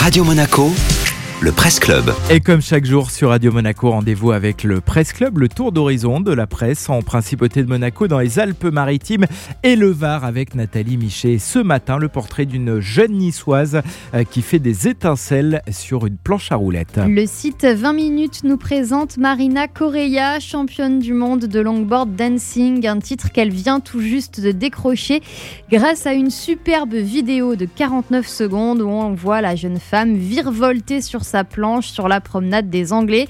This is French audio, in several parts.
Radio Monaco, le Presse Club. Et comme chaque jour sur Radio Monaco, rendez-vous avec le Presse Club, le tour d'horizon de la presse en Principauté de Monaco dans les Alpes-Maritimes et le Var avec Nathalie Michet. Ce matin, le portrait d'une jeune niçoise euh, qui fait des étincelles sur une planche à roulettes. Le site 20 minutes nous présente Marina Correa, championne du monde de longboard dancing, un titre qu'elle vient tout juste de décrocher grâce à une superbe vidéo de 49 secondes où on voit la jeune femme virevolter sur sa planche sur la promenade des Anglais.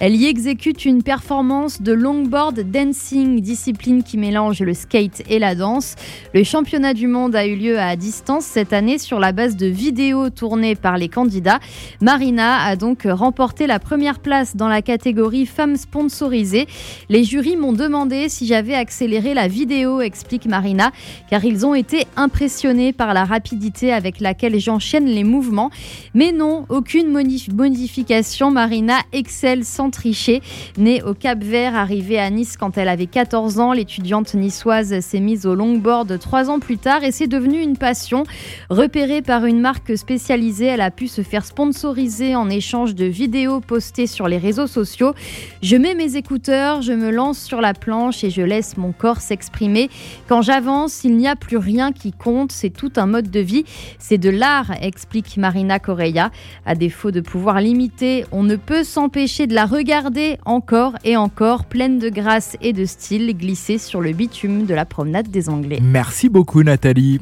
Elle y exécute une performance de longboard dancing, discipline qui mélange le skate et la danse. Le championnat du monde a eu lieu à distance cette année sur la base de vidéos tournées par les candidats. Marina a donc remporté la première place dans la catégorie femmes sponsorisées. Les jurys m'ont demandé si j'avais accéléré la vidéo, explique Marina, car ils ont été impressionnés par la rapidité avec laquelle j'enchaîne les mouvements. Mais non, aucune modification. Marina excelle sans tricher. Née au Cap Vert, arrivée à Nice quand elle avait 14 ans, l'étudiante niçoise s'est mise au longboard trois ans plus tard et c'est devenu une passion. Repérée par une marque spécialisée, elle a pu se faire sponsoriser en échange de vidéos postées sur les réseaux sociaux. Je mets mes écouteurs, je me lance sur la planche et je laisse mon corps s'exprimer. Quand j'avance, il n'y a plus rien qui compte, c'est tout un mode de vie. C'est de l'art, explique Marina Correa. À défaut de pouvoir l'imiter, on ne peut s'empêcher de la regarder encore et encore, pleine de grâce et de style, glisser sur le bitume de la promenade des Anglais. Merci beaucoup Nathalie.